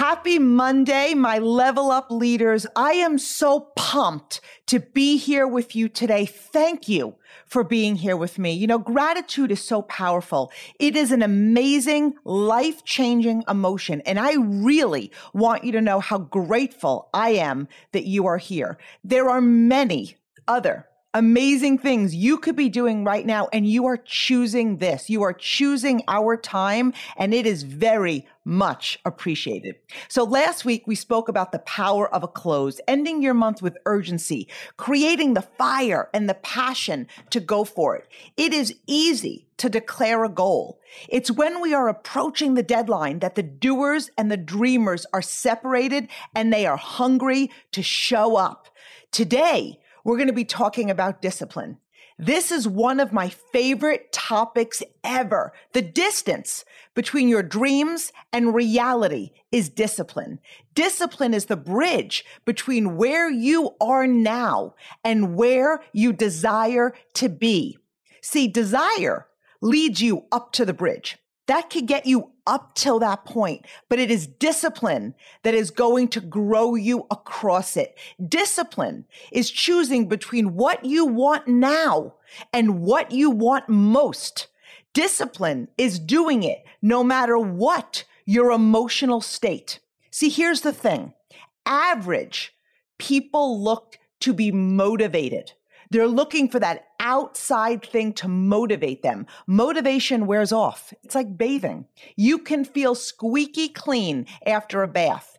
Happy Monday, my level up leaders. I am so pumped to be here with you today. Thank you for being here with me. You know, gratitude is so powerful. It is an amazing, life changing emotion. And I really want you to know how grateful I am that you are here. There are many other amazing things you could be doing right now. And you are choosing this. You are choosing our time and it is very much appreciated. So last week we spoke about the power of a close, ending your month with urgency, creating the fire and the passion to go for it. It is easy to declare a goal. It's when we are approaching the deadline that the doers and the dreamers are separated and they are hungry to show up. Today, we're going to be talking about discipline. This is one of my favorite topics ever. The distance between your dreams and reality is discipline. Discipline is the bridge between where you are now and where you desire to be. See, desire leads you up to the bridge. That could get you up till that point, but it is discipline that is going to grow you across it. Discipline is choosing between what you want now and what you want most. Discipline is doing it no matter what your emotional state. See, here's the thing. Average people look to be motivated. They're looking for that outside thing to motivate them. Motivation wears off. It's like bathing. You can feel squeaky clean after a bath.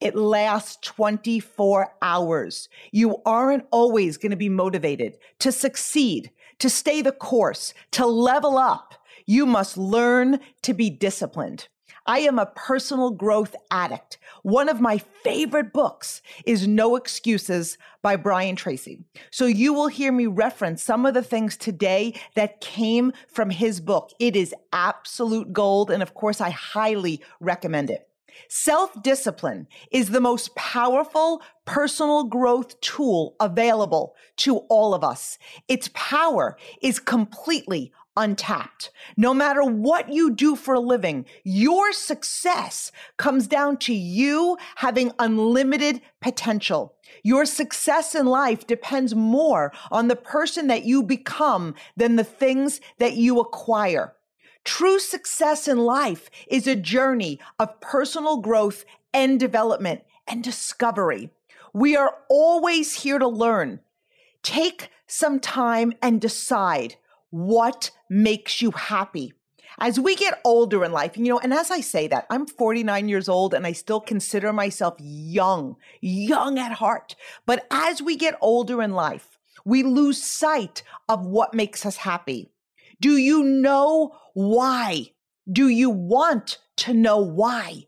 It lasts 24 hours. You aren't always going to be motivated to succeed, to stay the course, to level up. You must learn to be disciplined. I am a personal growth addict. One of my favorite books is No Excuses by Brian Tracy. So you will hear me reference some of the things today that came from his book. It is absolute gold. And of course, I highly recommend it. Self discipline is the most powerful personal growth tool available to all of us. Its power is completely untapped. No matter what you do for a living, your success comes down to you having unlimited potential. Your success in life depends more on the person that you become than the things that you acquire. True success in life is a journey of personal growth and development and discovery. We are always here to learn. Take some time and decide what makes you happy. As we get older in life, you know, and as I say that, I'm 49 years old and I still consider myself young, young at heart. But as we get older in life, we lose sight of what makes us happy. Do you know why? Do you want to know why?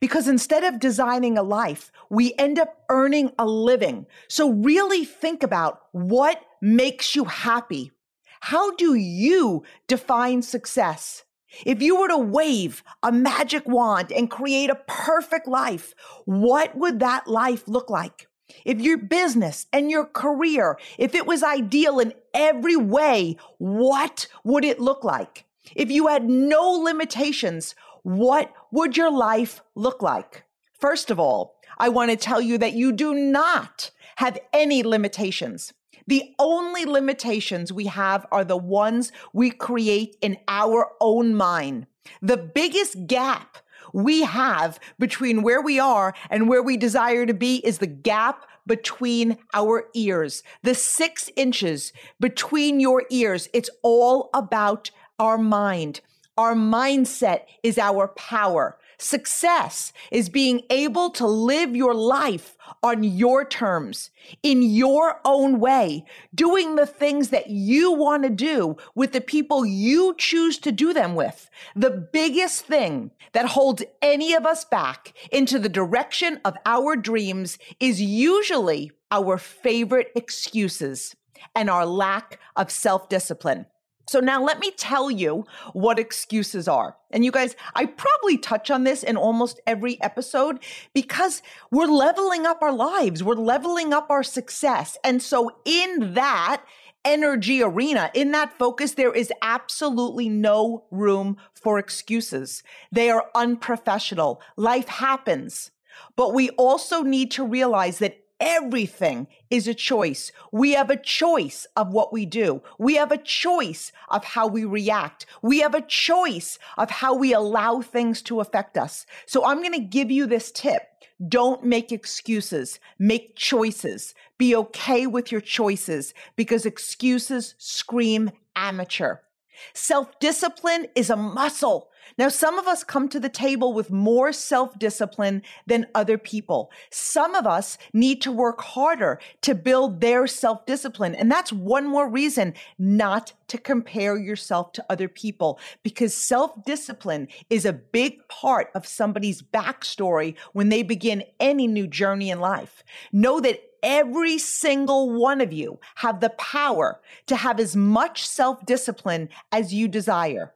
Because instead of designing a life, we end up earning a living. So really think about what makes you happy. How do you define success? If you were to wave a magic wand and create a perfect life, what would that life look like? If your business and your career, if it was ideal in every way, what would it look like? If you had no limitations, what would your life look like? First of all, I want to tell you that you do not have any limitations. The only limitations we have are the ones we create in our own mind. The biggest gap we have between where we are and where we desire to be is the gap between our ears. The six inches between your ears. It's all about our mind. Our mindset is our power. Success is being able to live your life on your terms, in your own way, doing the things that you want to do with the people you choose to do them with. The biggest thing that holds any of us back into the direction of our dreams is usually our favorite excuses and our lack of self discipline. So now let me tell you what excuses are. And you guys, I probably touch on this in almost every episode because we're leveling up our lives. We're leveling up our success. And so in that, energy arena, in that focus, there is absolutely no room for excuses. They are unprofessional. Life happens. But we also need to realize that Everything is a choice. We have a choice of what we do. We have a choice of how we react. We have a choice of how we allow things to affect us. So I'm going to give you this tip. Don't make excuses. Make choices. Be okay with your choices because excuses scream amateur. Self discipline is a muscle. Now, some of us come to the table with more self discipline than other people. Some of us need to work harder to build their self discipline. And that's one more reason not to compare yourself to other people because self discipline is a big part of somebody's backstory when they begin any new journey in life. Know that every single one of you have the power to have as much self discipline as you desire.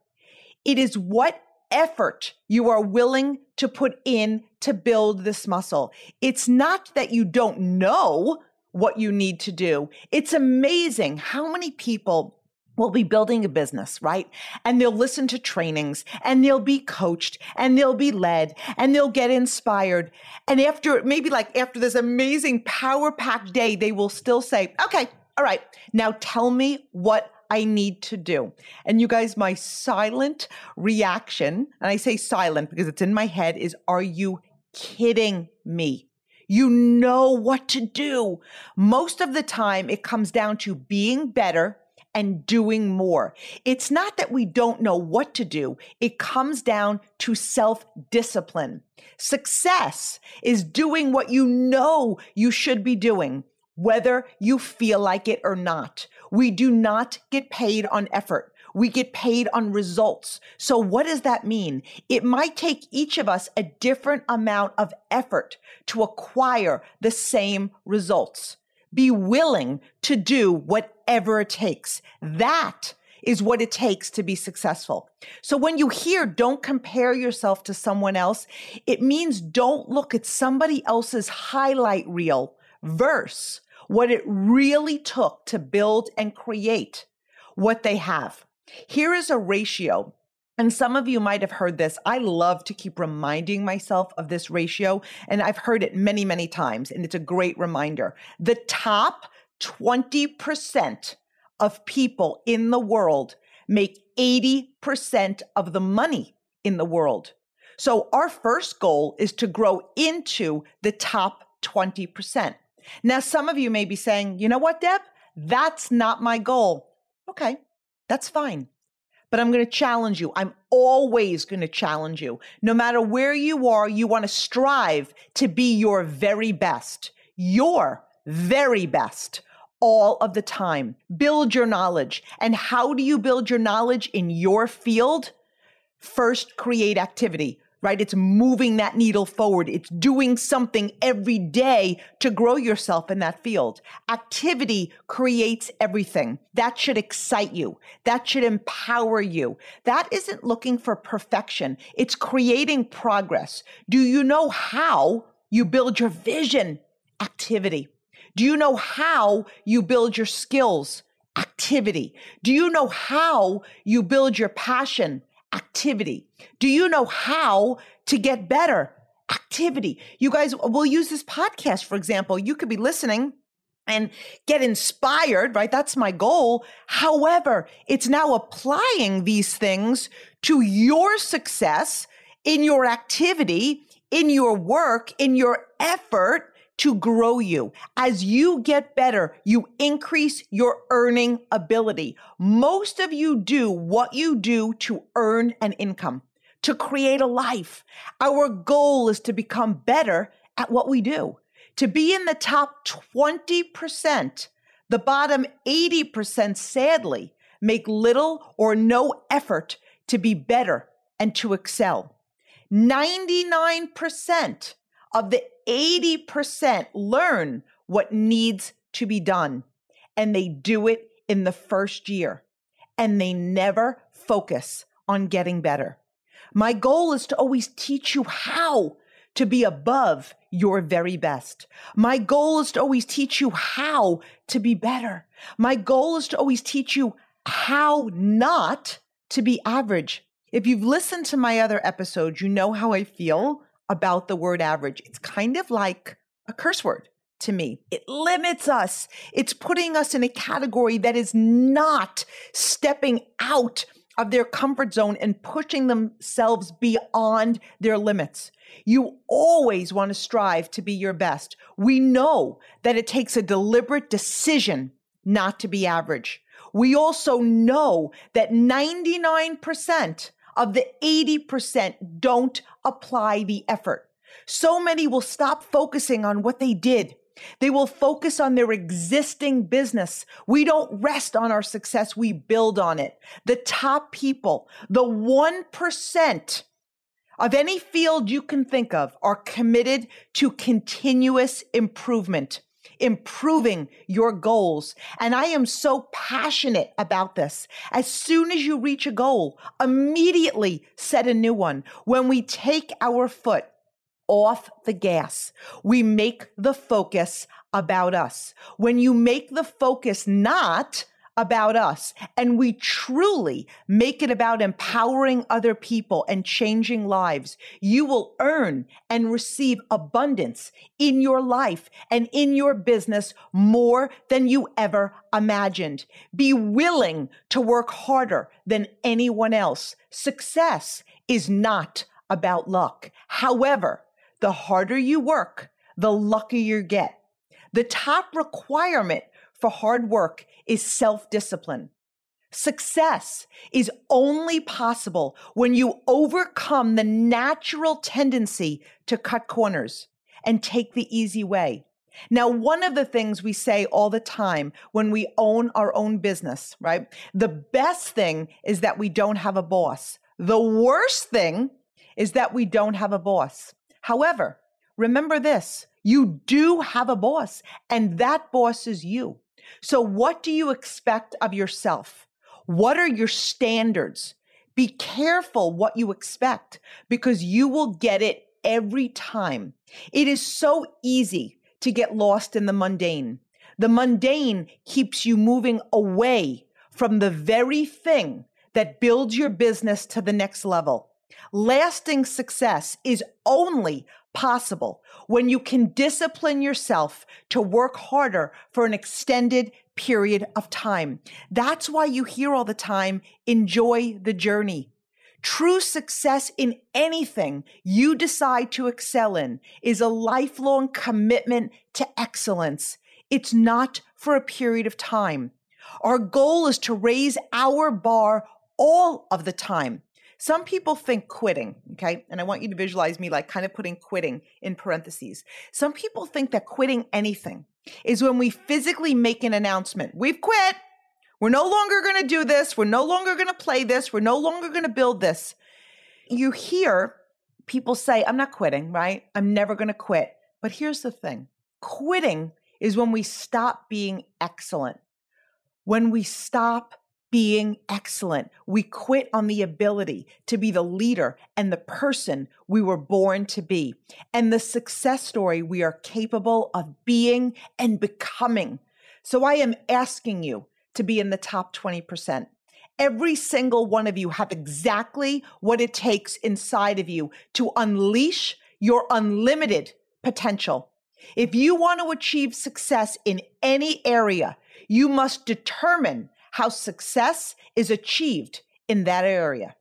It is what effort you are willing to put in to build this muscle. It's not that you don't know what you need to do. It's amazing how many people will be building a business, right? And they'll listen to trainings and they'll be coached and they'll be led and they'll get inspired. And after maybe like after this amazing power packed day, they will still say, okay, all right, now tell me what I need to do. And you guys, my silent reaction, and I say silent because it's in my head, is are you kidding me? You know what to do. Most of the time, it comes down to being better and doing more. It's not that we don't know what to do. It comes down to self discipline. Success is doing what you know you should be doing, whether you feel like it or not. We do not get paid on effort. We get paid on results. So what does that mean? It might take each of us a different amount of effort to acquire the same results be willing to do whatever it takes. That is what it takes to be successful. So when you hear don't compare yourself to someone else, it means don't look at somebody else's highlight reel verse what it really took to build and create what they have. Here is a ratio and some of you might have heard this. I love to keep reminding myself of this ratio, and I've heard it many, many times, and it's a great reminder. The top 20% of people in the world make 80% of the money in the world. So our first goal is to grow into the top 20%. Now, some of you may be saying, you know what, Deb? That's not my goal. Okay, that's fine but I'm going to challenge you. I'm always going to challenge you. No matter where you are, you want to strive to be your very best, your very best all of the time. Build your knowledge. And how do you build your knowledge in your field? First, create activity right? It's moving that needle forward. It's doing something every day to grow yourself in that field. Activity creates everything. That should excite you. That should empower you. That isn't looking for perfection. It's creating progress. Do you know how you build your vision? Activity. Do you know how you build your skills? Activity. Do you know how you build your passion? Activity. Do you know how to get better? Activity. You guys will use this podcast, for example. You could be listening and get inspired, right? That's my goal. However, it's now applying these things to your success in your activity, in your work, in your effort to grow you. As you get better, you increase your earning ability. Most of you do what you do to earn an income, to create a life. Our goal is to become better at what we do, to be in the top 20%. The bottom 80%, sadly, make little or no effort to be better and to excel. 99% of the 80% learn what needs to be done, and they do it in the first year, and they never focus on getting better. My goal is to always teach you how to be above your very best. My goal is to always teach you how to be better. My goal is to always teach you how not to be average. If you've listened to my other episodes, you know how I feel about the word average. It's kind of like a curse word to me. It limits us. It's putting us in a category that is not stepping out of their comfort zone and pushing themselves beyond their limits. You always want to strive to be your best. We know that it takes a deliberate decision not to be average. We also know that 99% of the 80% don't apply the effort. So many will stop focusing on what they did. They will focus on their existing business. We don't rest on our success, we build on it. The top people, the 1% of any field you can think of, are committed to continuous improvement improving your goals. And I am so passionate about this. As soon as you reach a goal, immediately set a new one. When we take our foot off the gas, we make the focus about us. When you make the focus not about us and we truly make it about empowering other people and changing lives, you will earn and receive abundance in your life and in your business more than you ever imagined. Be willing to work harder than anyone else. Success is not about luck. However, the harder you work, the luckier you get. The top requirement for hard work is self discipline. Success is only possible when you overcome the natural tendency to cut corners and take the easy way. Now, one of the things we say all the time when we own our own business, right? The best thing is that we don't have a boss. The worst thing is that we don't have a boss. However, remember this you do have a boss, and that boss is you. So, what do you expect of yourself? What are your standards? Be careful what you expect because you will get it every time. It is so easy to get lost in the mundane. The mundane keeps you moving away from the very thing that builds your business to the next level. Lasting success is only possible when you can discipline yourself to work harder for an extended period of time. That's why you hear all the time, enjoy the journey. True success in anything you decide to excel in is a lifelong commitment to excellence. It's not for a period of time. Our goal is to raise our bar all of the time. Some people think quitting, okay? And I want you to visualize me like kind of putting quitting in parentheses. Some people think that quitting anything is when we physically make an announcement. We've quit. We're no longer going to do this. We're no longer going to play this. We're no longer going to build this. You hear people say, I'm not quitting, right? I'm never going to quit. But here's the thing quitting is when we stop being excellent, when we stop being excellent. We quit on the ability to be the leader and the person we were born to be, and the success story we are capable of being and becoming. So I am asking you to be in the top 20%. Every single one of you have exactly what it takes inside of you to unleash your unlimited potential. If you want to achieve success in any area, you must determine how success is achieved in that area.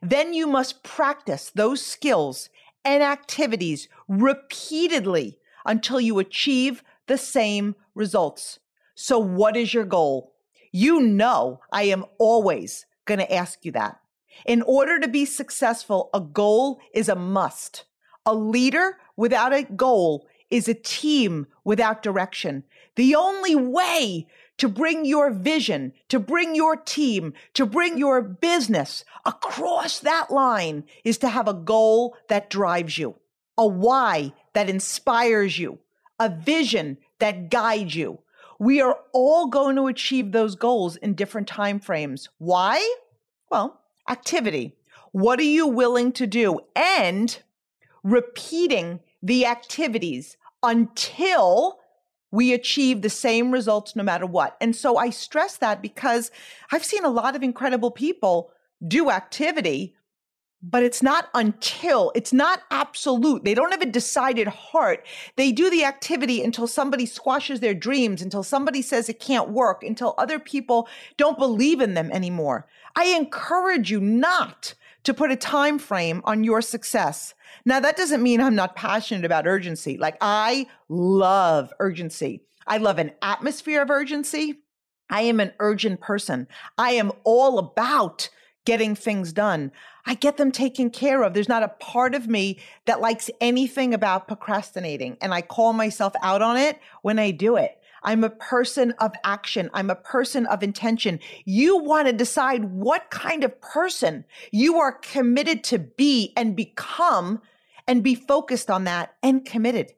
Then you must practice those skills and activities repeatedly until you achieve the same results. So, what is your goal? You know, I am always going to ask you that. In order to be successful, a goal is a must. A leader without a goal is a team without direction. The only way to bring your vision, to bring your team, to bring your business across that line is to have a goal that drives you, a why that inspires you, a vision that guides you. We are all going to achieve those goals in different time frames. Why? Well, activity. What are you willing to do? And repeating the activities until we achieve the same results no matter what. And so I stress that because I've seen a lot of incredible people do activity, but it's not until, it's not absolute. They don't have a decided heart. They do the activity until somebody squashes their dreams, until somebody says it can't work, until other people don't believe in them anymore. I encourage you not to put a time frame on your success. Now, that doesn't mean I'm not passionate about urgency. Like, I love urgency. I love an atmosphere of urgency. I am an urgent person. I am all about getting things done. I get them taken care of. There's not a part of me that likes anything about procrastinating. And I call myself out on it when I do it. I'm a person of action. I'm a person of intention. You want to decide what kind of person you are committed to be and become and be focused on that and committed.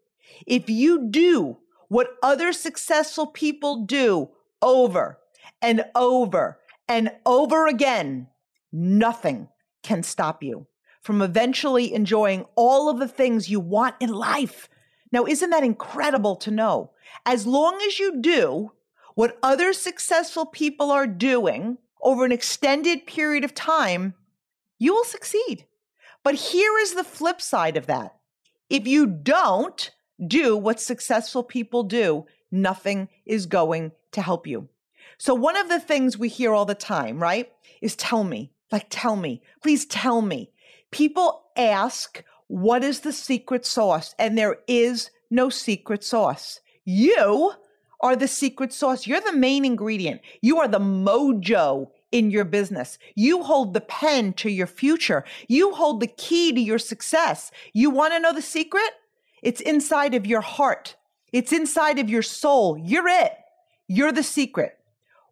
If you do what other successful people do over and over and over again, nothing can stop you from eventually enjoying all of the things you want in life. Now, isn't that incredible to know? As long as you do what other successful people are doing over an extended period of time, you will succeed. But here is the flip side of that. If you don't do what successful people do, nothing is going to help you. So, one of the things we hear all the time, right, is tell me, like, tell me, please tell me. People ask, what is the secret sauce? And there is no secret sauce. You are the secret sauce. You're the main ingredient. You are the mojo in your business. You hold the pen to your future. You hold the key to your success. You want to know the secret? It's inside of your heart. It's inside of your soul. You're it. You're the secret.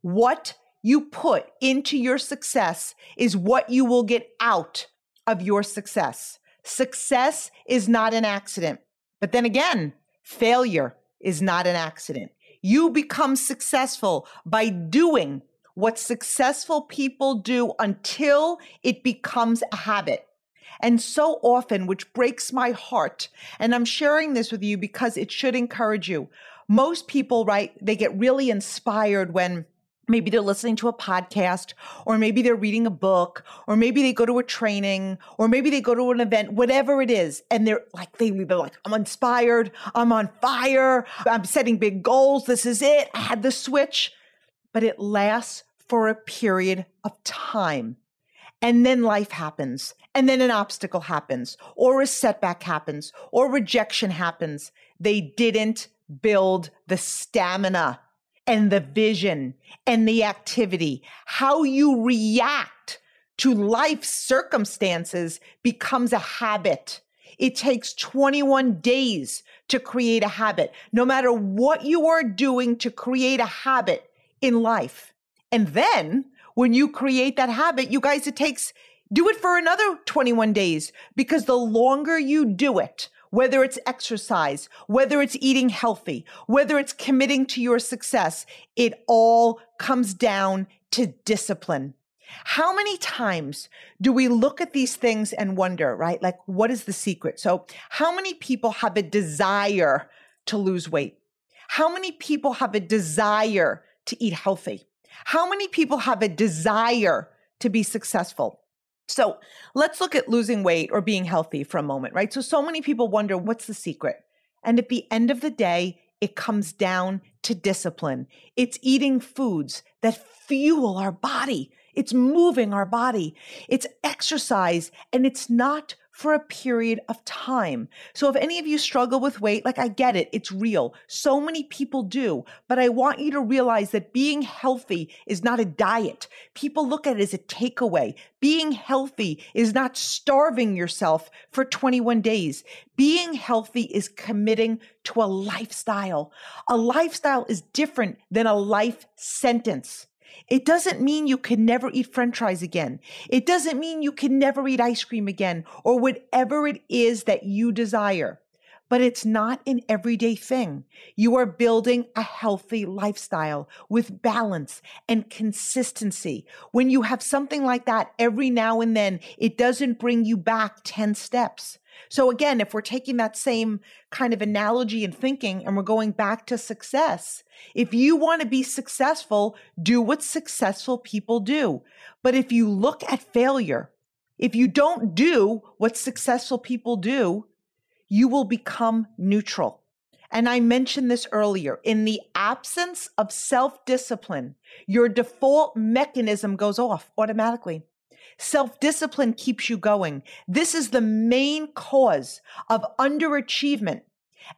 What you put into your success is what you will get out of your success. Success is not an accident. But then again, failure is not an accident. You become successful by doing what successful people do until it becomes a habit. And so often, which breaks my heart, and I'm sharing this with you because it should encourage you. Most people, right, they get really inspired when maybe they're listening to a podcast or maybe they're reading a book or maybe they go to a training or maybe they go to an event whatever it is and they're like they they're like i'm inspired. I'm on fire. I'm setting big goals. This is it. I had the switch. But it lasts for a period of time. And then life happens. And then an obstacle happens or a setback happens or rejection happens. They didn't build the stamina and the vision and the activity. How you react to life circumstances becomes a habit. It takes 21 days to create a habit, no matter what you are doing to create a habit in life. And then when you create that habit, you guys, it takes, do it for another 21 days because the longer you do it, whether it's exercise, whether it's eating healthy, whether it's committing to your success, it all comes down to discipline. How many times do we look at these things and wonder, right? Like, what is the secret? So, how many people have a desire to lose weight? How many people have a desire to eat healthy? How many people have a desire to be successful? So let's look at losing weight or being healthy for a moment, right? So, so many people wonder what's the secret? And at the end of the day, it comes down to discipline. It's eating foods that fuel our body. It's moving our body. It's exercise and it's not for a period of time. So if any of you struggle with weight, like I get it, it's real. So many people do, but I want you to realize that being healthy is not a diet. People look at it as a takeaway. Being healthy is not starving yourself for 21 days. Being healthy is committing to a lifestyle. A lifestyle is different than a life sentence. It doesn't mean you can never eat french fries again. It doesn't mean you can never eat ice cream again or whatever it is that you desire. But it's not an everyday thing. You are building a healthy lifestyle with balance and consistency. When you have something like that every now and then, it doesn't bring you back 10 steps. So again, if we're taking that same kind of analogy and thinking and we're going back to success, if you want to be successful, do what successful people do. But if you look at failure, if you don't do what successful people do, you will become neutral. And I mentioned this earlier. In the absence of self discipline, your default mechanism goes off automatically. Self discipline keeps you going. This is the main cause of underachievement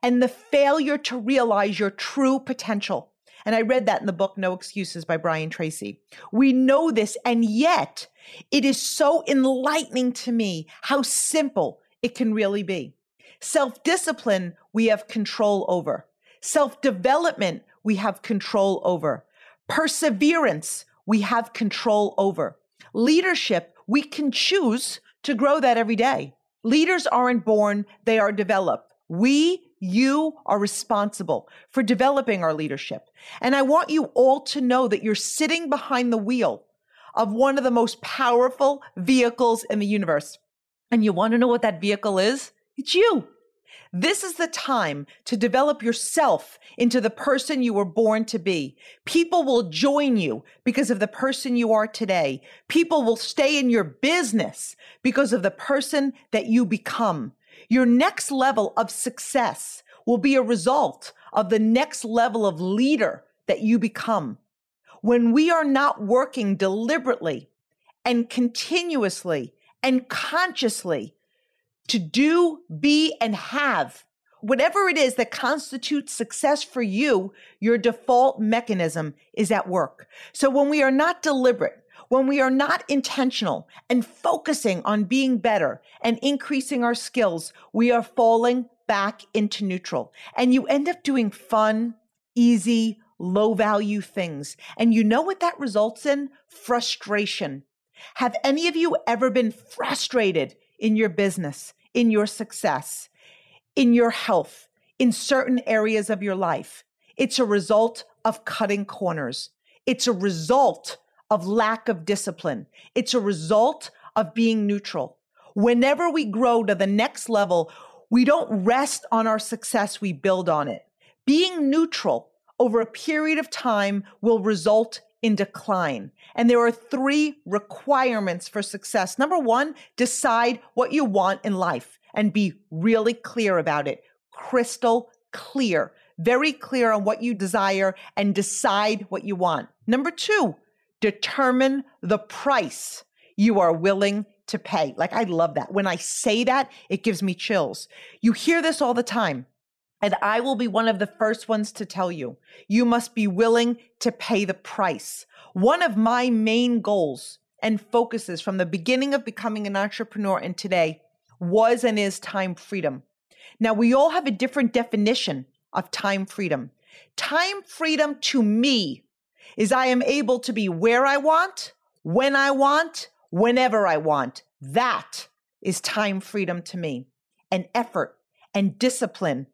and the failure to realize your true potential. And I read that in the book No Excuses by Brian Tracy. We know this, and yet it is so enlightening to me how simple it can really be. Self discipline, we have control over. Self development, we have control over. Perseverance, we have control over. Leadership, we can choose to grow that every day. Leaders aren't born, they are developed. We, you are responsible for developing our leadership. And I want you all to know that you're sitting behind the wheel of one of the most powerful vehicles in the universe. And you want to know what that vehicle is? It's you. This is the time to develop yourself into the person you were born to be. People will join you because of the person you are today. People will stay in your business because of the person that you become. Your next level of success will be a result of the next level of leader that you become. When we are not working deliberately and continuously and consciously to do, be, and have whatever it is that constitutes success for you, your default mechanism is at work. So when we are not deliberate, when we are not intentional and focusing on being better and increasing our skills, we are falling back into neutral. And you end up doing fun, easy, low value things. And you know what that results in? Frustration. Have any of you ever been frustrated in your business, in your success, in your health, in certain areas of your life. It's a result of cutting corners. It's a result of lack of discipline. It's a result of being neutral. Whenever we grow to the next level, we don't rest on our success, we build on it. Being neutral over a period of time will result in decline. And there are three requirements for success. Number one, decide what you want in life and be really clear about it. Crystal clear, very clear on what you desire and decide what you want. Number two, determine the price you are willing to pay. Like, I love that. When I say that, it gives me chills. You hear this all the time. And I will be one of the first ones to tell you, you must be willing to pay the price. One of my main goals and focuses from the beginning of becoming an entrepreneur and today was and is time freedom. Now, we all have a different definition of time freedom. Time freedom to me is I am able to be where I want, when I want, whenever I want. That is time freedom to me. And effort and discipline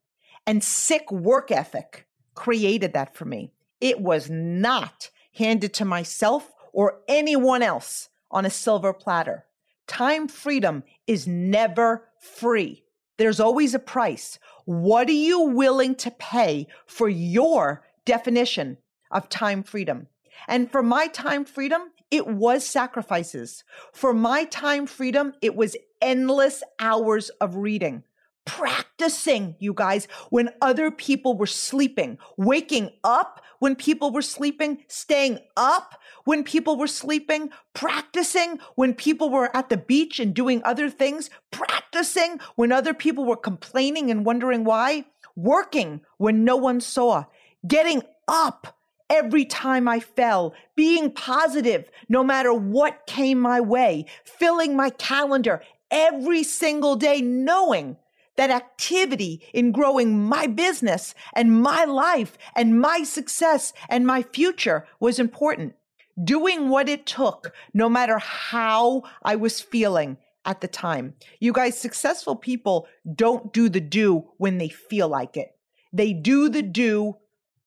and sick work ethic created that for me. It was not handed to myself or anyone else on a silver platter. Time freedom is never free. There's always a price. What are you willing to pay for your definition of time freedom? And for my time freedom, it was sacrifices. For my time freedom, it was endless hours of reading practicing, you guys, when other people were sleeping, waking up when people were sleeping, staying up when people were sleeping, practicing when people were at the beach and doing other things, practicing when other people were complaining and wondering why, working when no one saw, getting up every time I fell, being positive no matter what came my way, filling my calendar every single day, knowing that activity in growing my business and my life and my success and my future was important. Doing what it took, no matter how I was feeling at the time. You guys, successful people don't do the do when they feel like it. They do the do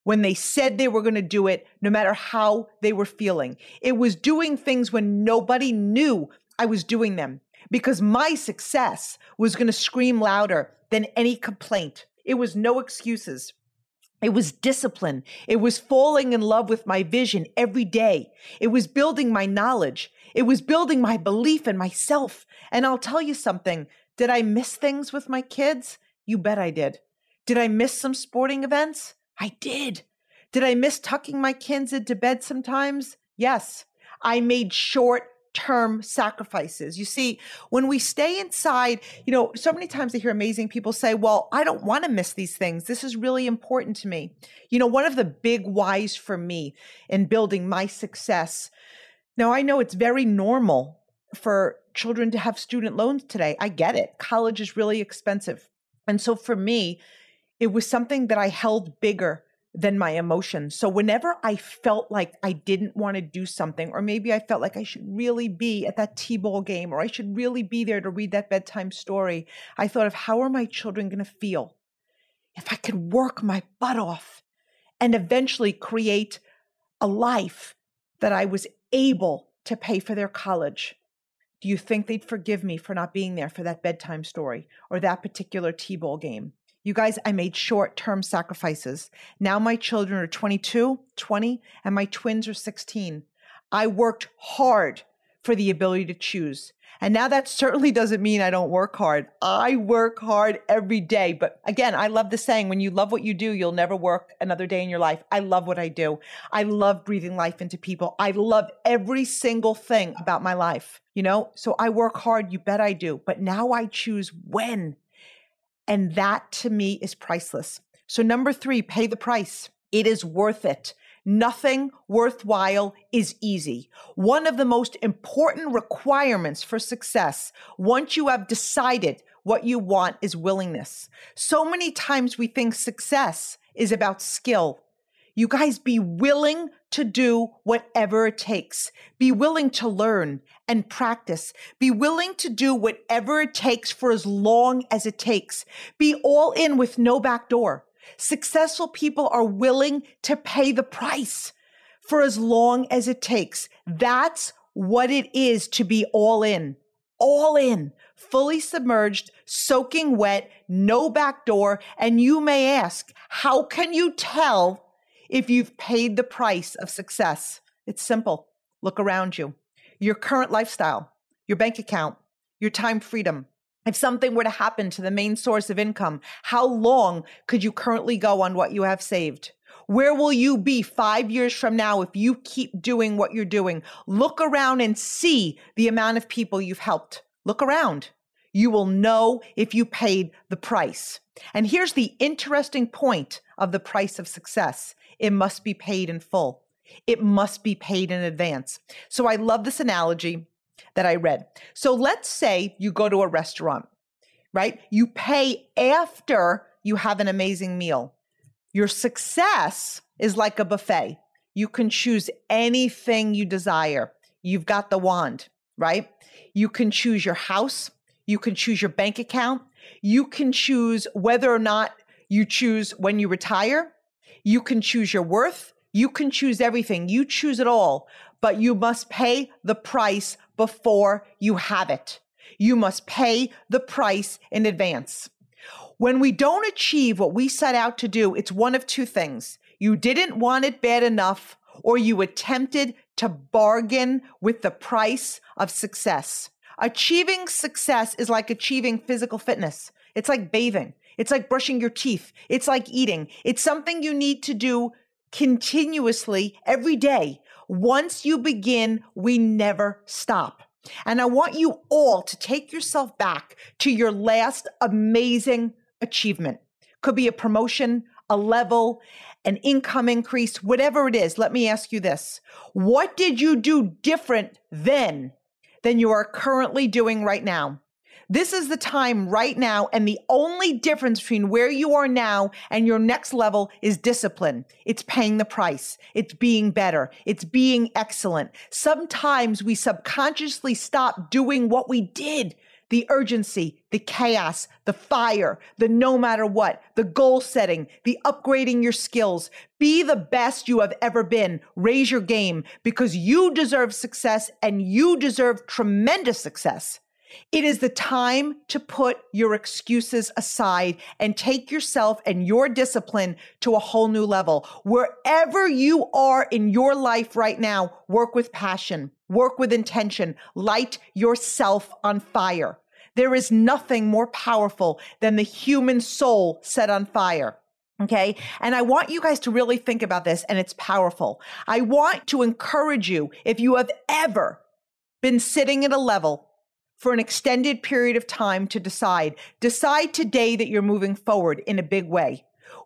when they said they were going to do it, no matter how they were feeling. It was doing things when nobody knew I was doing them because my success was going to scream louder than any complaint. It was no excuses. It was discipline. It was falling in love with my vision every day. It was building my knowledge. It was building my belief in myself. And I'll tell you something. Did I miss things with my kids? You bet I did. Did I miss some sporting events? I did. Did I miss tucking my kids into bed sometimes? Yes. I made short term sacrifices. You see, when we stay inside, you know, so many times I hear amazing people say, Well, I don't want to miss these things. This is really important to me. You know, one of the big whys for me in building my success. Now, I know it's very normal for children to have student loans today. I get it. College is really expensive. And so for me, it was something that I held bigger than my emotions. So whenever I felt like I didn't want to do something, or maybe I felt like I should really be at that T-ball game, or I should really be there to read that bedtime story, I thought of how are my children going to feel if I could work my butt off and eventually create a life that I was able to pay for their college. Do you think they'd forgive me for not being there for that bedtime story or that particular T-ball game? You guys, I made short term sacrifices. Now my children are 22, 20, and my twins are 16. I worked hard for the ability to choose. And now that certainly doesn't mean I don't work hard. I work hard every day. But again, I love the saying when you love what you do, you'll never work another day in your life. I love what I do. I love breathing life into people. I love every single thing about my life, you know? So I work hard. You bet I do. But now I choose when and that to me is priceless. So, number three, pay the price. It is worth it. Nothing worthwhile is easy. One of the most important requirements for success, once you have decided what you want, is willingness. So many times we think success is about skill. You guys be willing to do whatever it takes. Be willing to learn and practice. Be willing to do whatever it takes for as long as it takes. Be all in with no back door. Successful people are willing to pay the price for as long as it takes. That's what it is to be all in, all in, fully submerged, soaking wet, no back door. And you may ask, how can you tell if you've paid the price of success. It's simple. Look around you. Your current lifestyle, your bank account, your time freedom. If something were to happen to the main source of income, how long could you currently go on what you have saved? Where will you be five years from now if you keep doing what you're doing? Look around and see the amount of people you've helped. Look around. You will know if you paid the price. And here's the interesting point of the price of success it must be paid in full. It must be paid in advance. So I love this analogy that I read. So let's say you go to a restaurant, right? You pay after you have an amazing meal. Your success is like a buffet. You can choose anything you desire. You've got the wand, right? You can choose your house. You can choose your bank account. You can choose whether or not you choose when you retire. You can choose your worth. You can choose everything. You choose it all, but you must pay the price before you have it. You must pay the price in advance. When we don't achieve what we set out to do, it's one of two things. You didn't want it bad enough, or you attempted to bargain with the price of success. Achieving success is like achieving physical fitness. It's like bathing. It's like brushing your teeth. It's like eating. It's something you need to do continuously every day. Once you begin, we never stop. And I want you all to take yourself back to your last amazing achievement. Could be a promotion, a level, an income increase, whatever it is. Let me ask you this. What did you do different then than you are currently doing right now? This is the time right now. And the only difference between where you are now and your next level is discipline. It's paying the price. It's being better. It's being excellent. Sometimes we subconsciously stop doing what we did the urgency, the chaos, the fire, the no matter what, the goal setting, the upgrading your skills. Be the best you have ever been. Raise your game because you deserve success and you deserve tremendous success. It is the time to put your excuses aside and take yourself and your discipline to a whole new level. Wherever you are in your life right now, work with passion, work with intention, light yourself on fire. There is nothing more powerful than the human soul set on fire. Okay. And I want you guys to really think about this, and it's powerful. I want to encourage you if you have ever been sitting at a level for an extended period of time to decide. Decide today that you're moving forward in a big way.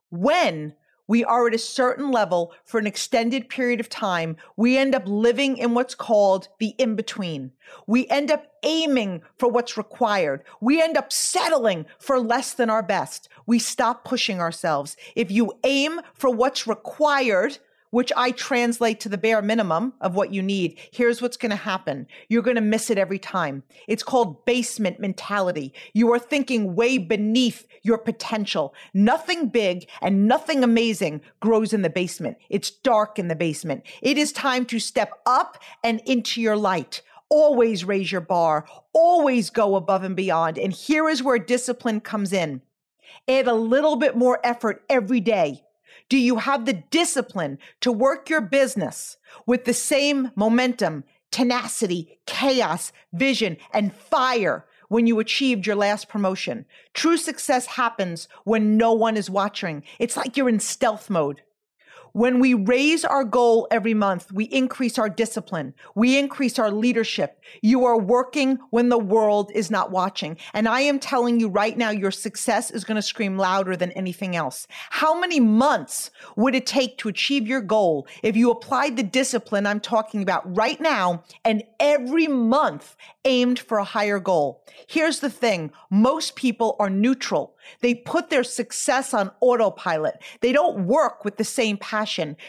When we are at a certain level for an extended period of time, we end up living in what's called the in between. We end up aiming for what's required. We end up settling for less than our best. We stop pushing ourselves. If you aim for what's required, which I translate to the bare minimum of what you need, here's what's going to happen. You're going to miss it every time. It's called basement mentality. You are thinking way beneath your potential. Nothing big and nothing amazing grows in the basement. It's dark in the basement. It is time to step up and into your light. Always raise your bar. Always go above and beyond. And here is where discipline comes in. Add a little bit more effort every day do you have the discipline to work your business with the same momentum, tenacity, chaos, vision, and fire when you achieved your last promotion? True success happens when no one is watching. It's like you're in stealth mode. When we raise our goal every month, we increase our discipline. We increase our leadership. You are working when the world is not watching. And I am telling you right now, your success is going to scream louder than anything else. How many months would it take to achieve your goal if you applied the discipline I'm talking about right now and every month aimed for a higher goal? Here's the thing. Most people are neutral. They put their success on autopilot. They don't work with the same passion.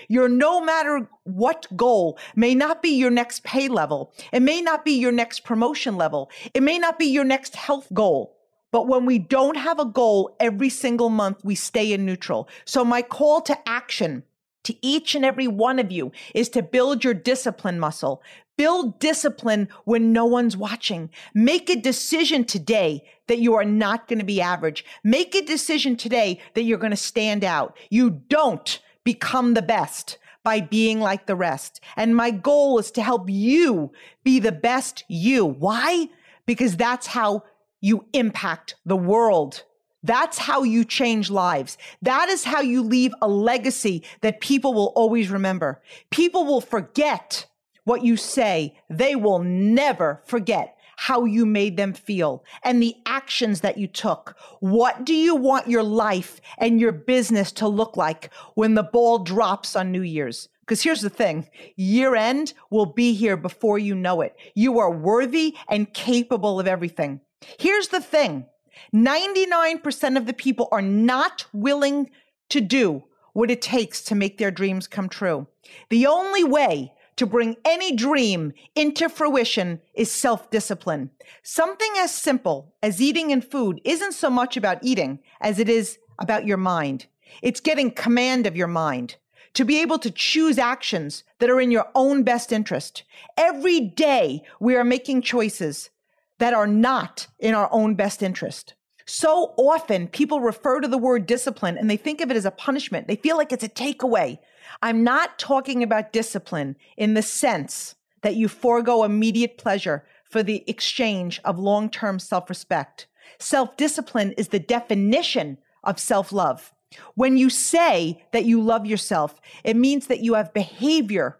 Your no matter what goal may not be your next pay level. It may not be your next promotion level. It may not be your next health goal. But when we don't have a goal every single month, we stay in neutral. So my call to action to each and every one of you is to build your discipline muscle. Build discipline when no one's watching. Make a decision today that you are not going to be average. Make a decision today that you're going to stand out. You don't become the best by being like the rest. And my goal is to help you be the best you. Why? Because that's how you impact the world. That's how you change lives. That is how you leave a legacy that people will always remember. People will forget what you say. They will never forget how you made them feel and the actions that you took. What do you want your life and your business to look like when the ball drops on New Year's? Because here's the thing year end will be here before you know it. You are worthy and capable of everything. Here's the thing 99% of the people are not willing to do what it takes to make their dreams come true. The only way to bring any dream into fruition is self discipline. Something as simple as eating and food isn't so much about eating as it is about your mind. It's getting command of your mind to be able to choose actions that are in your own best interest. Every day we are making choices that are not in our own best interest. So often people refer to the word discipline and they think of it as a punishment. They feel like it's a takeaway. I'm not talking about discipline in the sense that you forego immediate pleasure for the exchange of long term self respect. Self discipline is the definition of self love. When you say that you love yourself, it means that you have behavior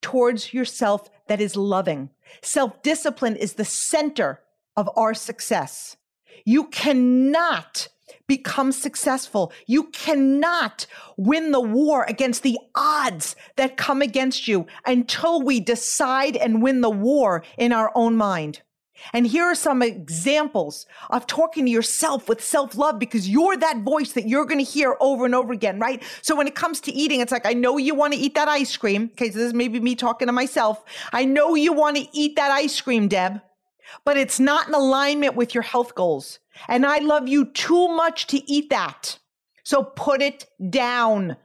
towards yourself that is loving. Self discipline is the center of our success. You cannot become successful. You cannot win the war against the odds that come against you until we decide and win the war in our own mind. And here are some examples of talking to yourself with self love because you're that voice that you're going to hear over and over again, right? So when it comes to eating, it's like, I know you want to eat that ice cream. Okay, so this is maybe me talking to myself. I know you want to eat that ice cream, Deb, but it's not in alignment with your health goals. And I love you too much to eat that. So put it down.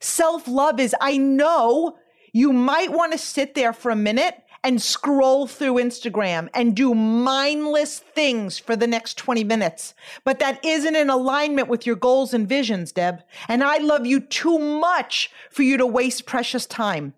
Self love is, I know you might want to sit there for a minute and scroll through Instagram and do mindless things for the next 20 minutes. But that isn't in alignment with your goals and visions, Deb. And I love you too much for you to waste precious time.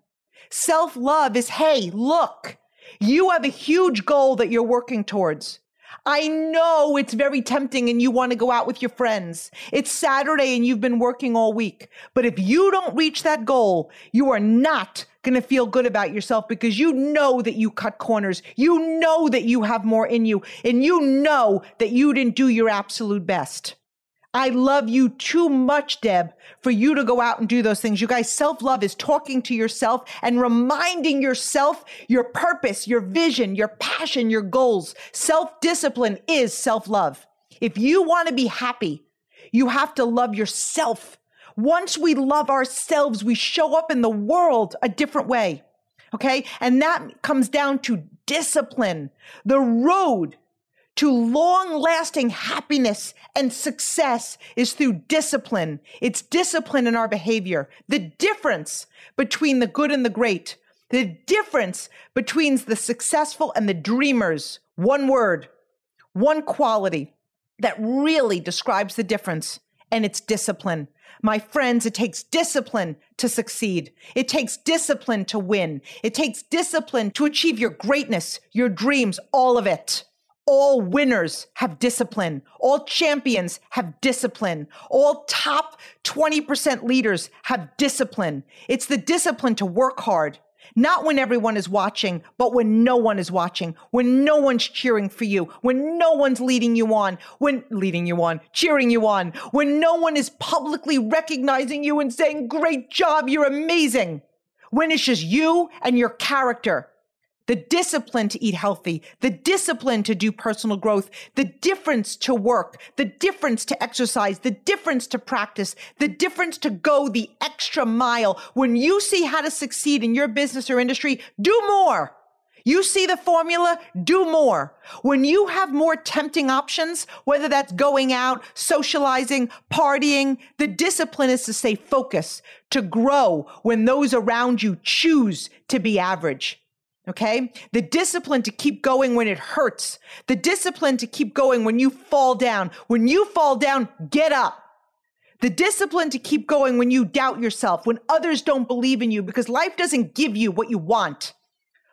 Self love is, hey, look, you have a huge goal that you're working towards. I know it's very tempting and you want to go out with your friends. It's Saturday and you've been working all week. But if you don't reach that goal, you are not going to feel good about yourself because you know that you cut corners. You know that you have more in you and you know that you didn't do your absolute best. I love you too much, Deb, for you to go out and do those things. You guys, self love is talking to yourself and reminding yourself your purpose, your vision, your passion, your goals. Self discipline is self love. If you want to be happy, you have to love yourself. Once we love ourselves, we show up in the world a different way. Okay. And that comes down to discipline. The road to long lasting happiness and success is through discipline. It's discipline in our behavior. The difference between the good and the great, the difference between the successful and the dreamers, one word, one quality that really describes the difference, and it's discipline. My friends, it takes discipline to succeed. It takes discipline to win. It takes discipline to achieve your greatness, your dreams, all of it. All winners have discipline. All champions have discipline. All top 20% leaders have discipline. It's the discipline to work hard, not when everyone is watching, but when no one is watching, when no one's cheering for you, when no one's leading you on, when leading you on, cheering you on, when no one is publicly recognizing you and saying, great job, you're amazing. When it's just you and your character the discipline to eat healthy, the discipline to do personal growth, the difference to work, the difference to exercise, the difference to practice, the difference to go the extra mile. When you see how to succeed in your business or industry, do more. You see the formula, do more. When you have more tempting options, whether that's going out, socializing, partying, the discipline is to stay focused, to grow when those around you choose to be average. Okay. The discipline to keep going when it hurts. The discipline to keep going when you fall down. When you fall down, get up. The discipline to keep going when you doubt yourself, when others don't believe in you, because life doesn't give you what you want.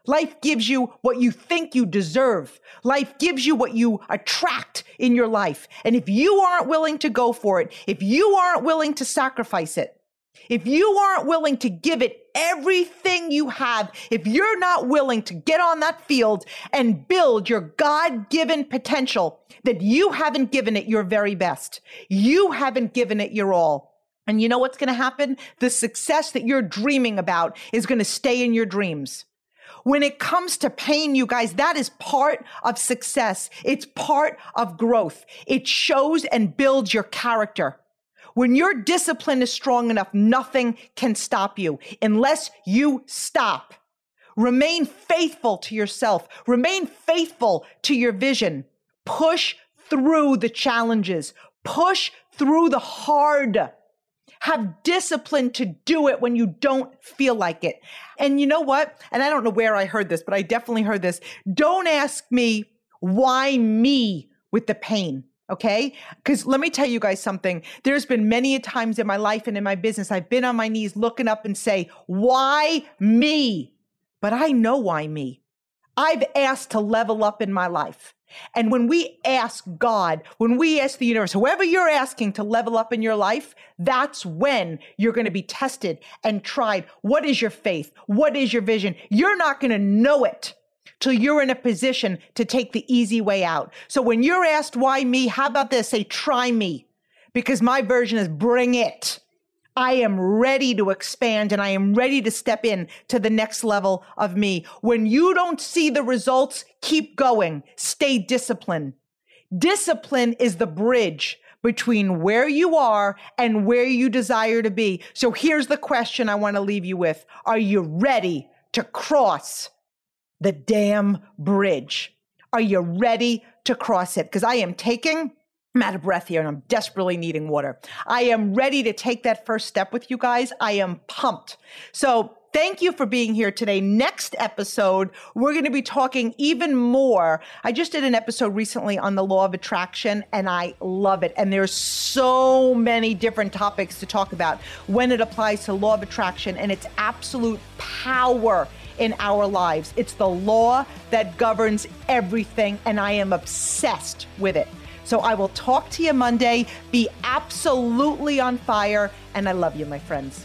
Life gives you what you think you deserve. Life gives you what you attract in your life. And if you aren't willing to go for it, if you aren't willing to sacrifice it, if you aren't willing to give it everything you have, if you're not willing to get on that field and build your God given potential, that you haven't given it your very best, you haven't given it your all. And you know what's going to happen? The success that you're dreaming about is going to stay in your dreams. When it comes to pain, you guys, that is part of success. It's part of growth. It shows and builds your character. When your discipline is strong enough, nothing can stop you unless you stop. Remain faithful to yourself. Remain faithful to your vision. Push through the challenges. Push through the hard. Have discipline to do it when you don't feel like it. And you know what? And I don't know where I heard this, but I definitely heard this. Don't ask me why me with the pain. Okay. Because let me tell you guys something. There's been many a times in my life and in my business, I've been on my knees looking up and say, why me? But I know why me. I've asked to level up in my life. And when we ask God, when we ask the universe, whoever you're asking to level up in your life, that's when you're going to be tested and tried. What is your faith? What is your vision? You're not going to know it till you're in a position to take the easy way out. So when you're asked why me, how about this? Say, try me because my version is bring it. I am ready to expand and I am ready to step in to the next level of me. When you don't see the results, keep going. Stay disciplined. Discipline is the bridge between where you are and where you desire to be. So here's the question I want to leave you with. Are you ready to cross the damn bridge? Are you ready to cross it? Because I am taking I'm out of breath here and I'm desperately needing water. I am ready to take that first step with you guys. I am pumped. So Thank you for being here today. Next episode, we're going to be talking even more. I just did an episode recently on the law of attraction and I love it. And there's so many different topics to talk about when it applies to law of attraction and its absolute power in our lives. It's the law that governs everything and I am obsessed with it. So I will talk to you Monday. Be absolutely on fire. And I love you, my friends.